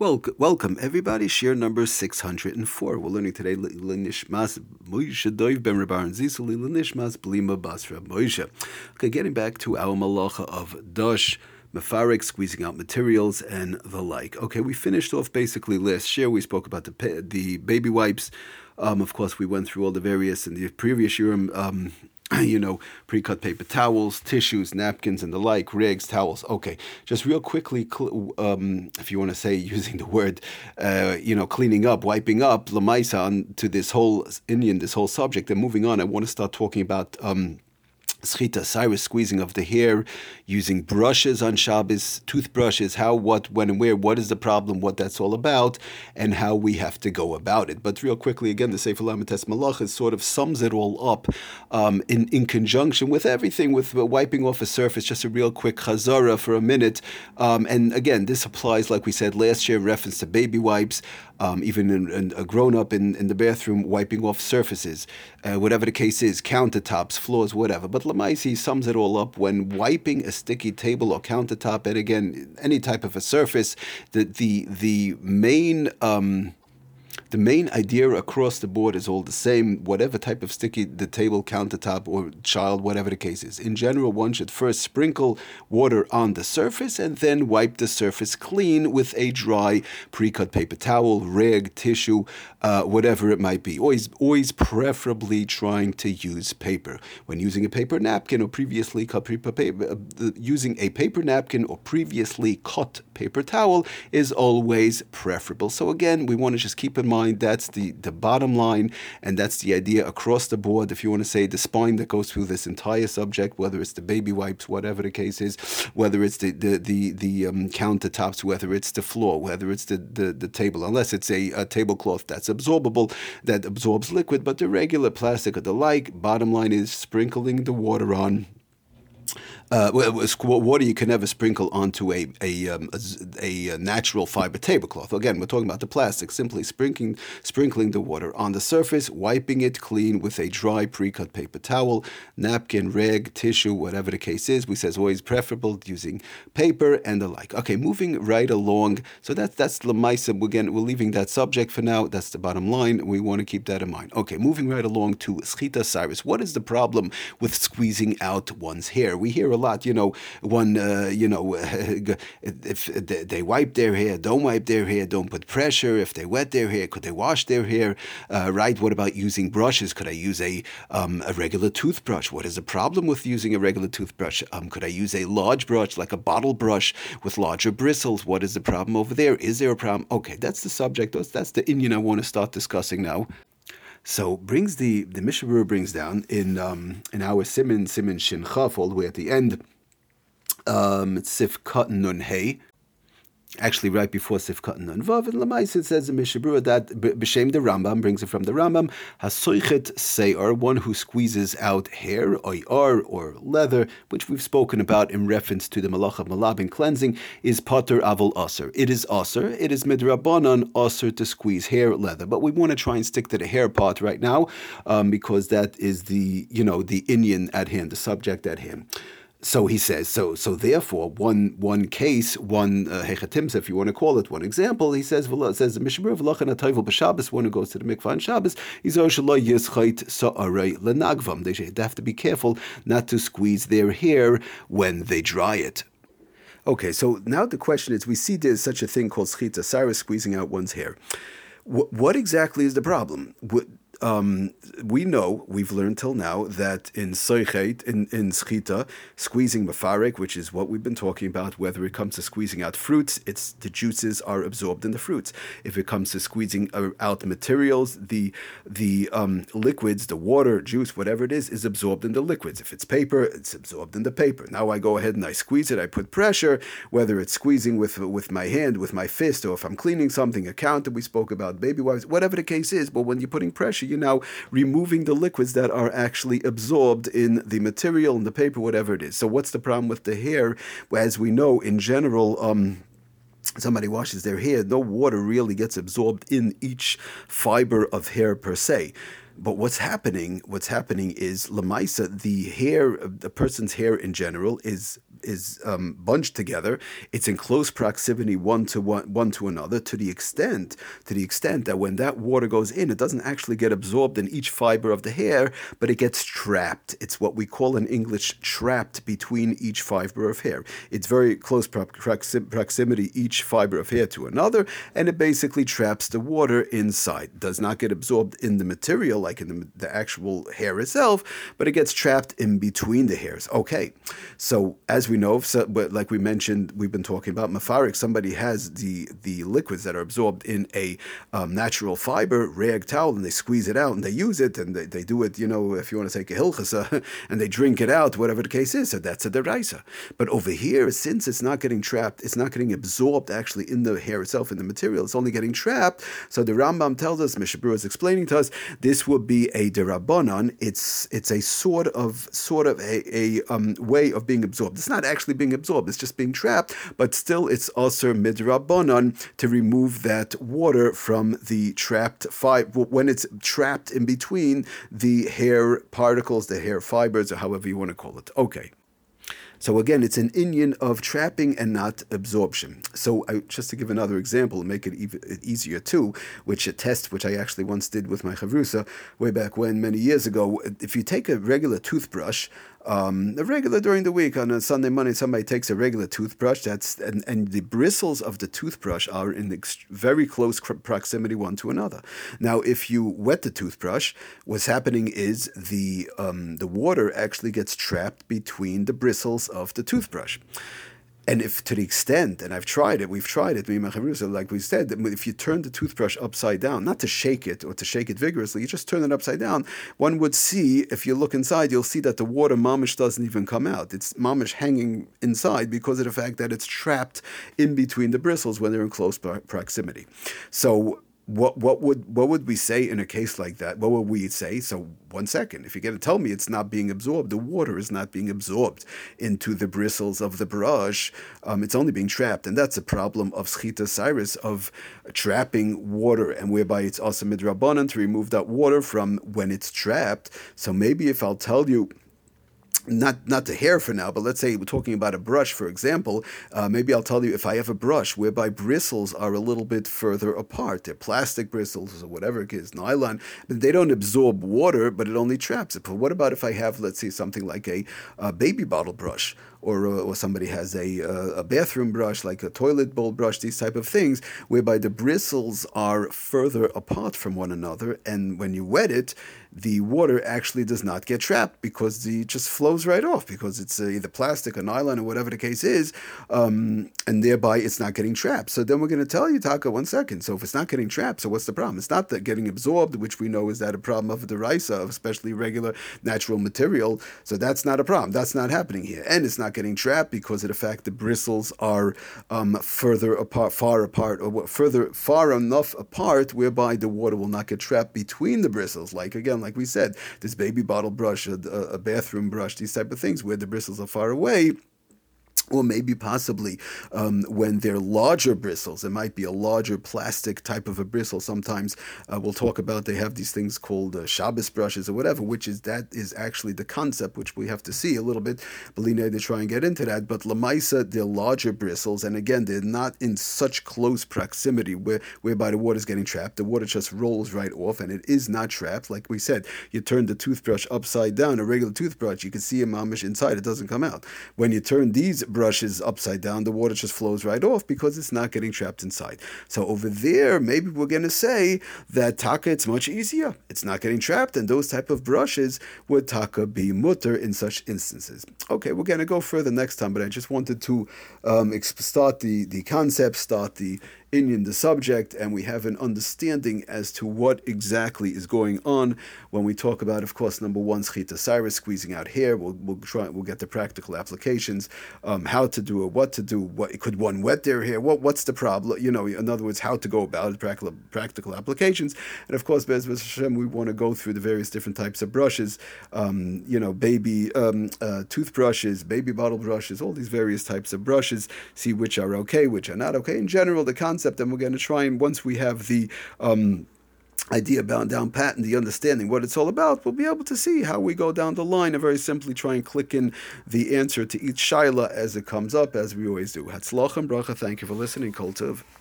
Well, welcome everybody. Shiur number 604. We're learning today Linishmas Moshe Doiv Ben Rabaran Zisel Linishmas Blima Basra. Okay, getting back to our malacha of Dosh. Mefarik, squeezing out materials, and the like. Okay, we finished off basically last year. We spoke about the the baby wipes. Um, of course, we went through all the various in the previous year um, you know, pre-cut paper towels, tissues, napkins, and the like, rigs, towels. Okay, just real quickly, um, if you want to say using the word, uh, you know, cleaning up, wiping up, lamaisa to this whole inyan, this whole subject. And moving on, I want to start talking about. Um, Schita, se'ar squeezing of the hair, using brushes on Shabbos, toothbrushes, how, what, when, and where, what is the problem, what that's all about, and how we have to go about it. But real quickly, again, the Sefer Lamites Malach sort of sums it all up um, in, in conjunction with everything, with wiping off a surface, just a real quick chazara for a minute. Um, and again, this applies, like we said last year, reference to baby wipes um, even in, in a grown up in, in the bathroom wiping off surfaces, uh, whatever the case is, countertops, floors, whatever. But Lamaisi sums it all up when wiping a sticky table or countertop, and again, any type of a surface, the, the, the main. Um, the main idea across the board is all the same, whatever type of sticky the table, countertop, or child, whatever the case is. In general, one should first sprinkle water on the surface and then wipe the surface clean with a dry pre cut paper towel, rag, tissue, uh, whatever it might be. Always, always preferably trying to use paper. When using a paper napkin or previously cut paper, paper uh, using a paper napkin or previously cut paper towel is always preferable. So again, we want to just keep in mind that's the, the bottom line, and that's the idea across the board. If you want to say the spine that goes through this entire subject, whether it's the baby wipes, whatever the case is, whether it's the the the, the um, countertops, whether it's the floor, whether it's the, the, the table, unless it's a, a tablecloth that's absorbable, that absorbs liquid, but the regular plastic or the like, bottom line is sprinkling the water on uh, water you can never sprinkle onto a a, um, a, a, natural fiber tablecloth. Again, we're talking about the plastic. Simply sprinkling sprinkling the water on the surface, wiping it clean with a dry pre-cut paper towel, napkin, rag, tissue, whatever the case is. We says always preferable using paper and the like. Okay, moving right along. So that's that's lemaisa. Again, we're leaving that subject for now. That's the bottom line. We want to keep that in mind. Okay, moving right along to schita se'ar. What is the problem with squeezing out one's hair? We hear a lot. You know, one, uh, you know, if they wipe their hair, don't wipe their hair, don't put pressure. If they wet their hair, could they wash their hair? Uh, right? What about using brushes? Could I use a um, a regular toothbrush? What is the problem with using a regular toothbrush? Um, could I use a large brush, like a bottle brush with larger bristles? What is the problem over there? Is there a problem? Okay, that's the subject. That's, that's the inyan I want to start discussing now. So brings the the Mishnah brings down in um, in our Siman Siman Shin Chaf all the way at the end. Um, Sif Kat Nun Hey actually right before Sifkat and Vav, and Lamais it says in Mishnah Berurah that B'Shem the Rambam brings it from the Rambam, Hasoichet Seir, one who squeezes out hair, or or leather, which we've spoken about in reference to the Malach of Malabin cleansing, is patur Avol Aser. It is Aser, it is Midrabanan Aser to squeeze hair, leather. But we want to try and stick to the hair part right now, um, because that is the, you know, the inyan at hand, the subject at hand. So he says, so so therefore, one one case, one uh, if you want to call it, one example, he says, it says the Mishabur v'lachan atayvel b'Shabbos, one who goes to the mikvah on Shabbos, he's oshaloi yischait sa'arei lenagvam. They have to be careful not to squeeze their hair when they dry it. Okay, so now the question is, we see there's such a thing called schita, Sarah squeezing out one's hair. what exactly is the problem? Um, we know, we've learned till now, that in Soichet, in, in Schita, squeezing Mafarek, which is what we've been talking about, whether it comes to squeezing out fruits, it's the juices are absorbed in the fruits. If it comes to squeezing out materials, the, the um, liquids, the water, juice, whatever it is, is absorbed in the liquids. If it's paper, it's absorbed in the paper. Now I go ahead and I squeeze it, I put pressure, whether it's squeezing with, with my hand, with my fist, or if I'm cleaning something, a counter, we spoke about baby wipes, whatever the case is, but when you're putting pressure, you're now removing the liquids that are actually absorbed in the material, in the paper, whatever it is. So, what's the problem with the hair? As we know, in general, um, somebody washes their hair, no water really gets absorbed in each fiber of hair per se. But what's happening? What's happening is lamaisa. The hair, the person's hair in general, is is um, bunched together. It's in close proximity one to one, one to another to the extent to the extent that when that water goes in, it doesn't actually get absorbed in each fiber of the hair, but it gets trapped. It's what we call in English trapped between each fiber of hair. It's very close proxim- proximity each fiber of hair to another, and it basically traps the water inside. Does not get absorbed in the material like in the, the actual hair itself, but it gets trapped in between the hairs. Okay, so as we know, so, but like we mentioned, we've been talking about mafarik. Somebody has the the liquids that are absorbed in a um, natural fiber rag towel, and they squeeze it out and they use it, and they, they do it. You know, if you want to take a hilchasa, and they drink it out, whatever the case is. So that's a deraisa. But over here, since it's not getting trapped, it's not getting absorbed actually in the hair itself, in the material. It's only getting trapped. So the Rambam tells us, Mishabur is explaining to us, this would be a derabanan. It's it's a sort of sort of a, a um, way of being absorbed. It's not actually being absorbed, it's just being trapped, but still it's also midrabanan to remove that water from the trapped fiber when it's trapped in between the hair particles, the hair fibers, or however you want to call it. Okay. So again, it's an inyan of trapping and not absorption. So I, just to give another example and make it even, easier too, which a test which I actually once did with my chavrusa way back when many years ago. If you take a regular toothbrush, um, a regular during the week on a Sunday, morning, somebody takes a regular toothbrush. That's and, and the bristles of the toothbrush are in very close proximity one to another. Now, if you wet the toothbrush, what's happening is the um, the water actually gets trapped between the bristles of the toothbrush. And if to the extent, and I've tried it, we've tried it, me and like we said, if you turn the toothbrush upside down, not to shake it or to shake it vigorously, you just turn it upside down, one would see, if you look inside, you'll see that the water mamish doesn't even come out. It's mamish hanging inside because of the fact that it's trapped in between the bristles when they're in close proximity. So what what would what would we say in a case like that? What would we say? So one second, if you're going to tell me it's not being absorbed, the water is not being absorbed into the bristles of the brush. Um, it's only being trapped, and that's a problem of schita se'ar of trapping water, and whereby it's also midrabanan to remove that water from when it's trapped. So maybe if I'll tell you not not the hair for now, but let's say we're talking about a brush, for example. Uh, maybe I'll tell you if I have a brush whereby bristles are a little bit further apart. They're plastic bristles or whatever it is, nylon. But they don't absorb water, but it only traps it. But what about if I have, let's say, something like a, a baby bottle brush? Or, uh, or somebody has a, uh, a bathroom brush, like a toilet bowl brush, these type of things, whereby the bristles are further apart from one another, and when you wet it, the water actually does not get trapped because the, it just flows right off because it's uh, either plastic or nylon or whatever the case is, um, and thereby it's not getting trapped. So then we're going to tell you, Taka, one second. So if it's not getting trapped, so what's the problem? It's not that getting absorbed, which we know is that a problem of the risa, especially regular natural material. So that's not a problem. That's not happening here, and it's not not getting trapped because of the fact the bristles are um, further apart, far apart, or further far enough apart whereby the water will not get trapped between the bristles. Like again, like we said, this baby bottle brush, a, a bathroom brush, these type of things where the bristles are far away or maybe possibly um, when they're larger bristles, it might be a larger plastic type of a bristle. Sometimes uh, we'll talk about they have these things called uh, Shabbos brushes or whatever, which is that is actually the concept which we have to see a little bit. Belina to try and get into that, but Lamaisa they're larger bristles, and again they're not in such close proximity where whereby the water is getting trapped. The water just rolls right off, and it is not trapped. Like we said, you turn the toothbrush upside down, a regular toothbrush, you can see a mamish inside; it doesn't come out. When you turn these brush is upside down, the water just flows right off because it's not getting trapped inside. So over there, maybe we're going to say that taka it's much easier. It's not getting trapped, and those type of brushes would taka be mutter in such instances. Okay, we're going to go further next time, but I just wanted to um, start the the concept, start the in the subject, and we have an understanding as to what exactly is going on when we talk about, of course, number one, schita se'ar, squeezing out hair. We'll, we'll try, we'll get the practical applications, um, how to do it, what to do, what could one wet their hair, what what's the problem, you know, in other words, how to go about it, practical, practical applications, and of course, Bez Hashem, we want to go through the various different types of brushes, um, you know, baby um, uh, toothbrushes, baby bottle brushes, all these various types of brushes, see which are okay, which are not okay. In general, the concept concept, and we're going to try and once we have the um, idea bound down pat and the understanding what it's all about, we'll be able to see how we go down the line and very simply try and click in the answer to each shaila as it comes up, as we always do. Hatzlach and bracha. Thank you for listening, Kol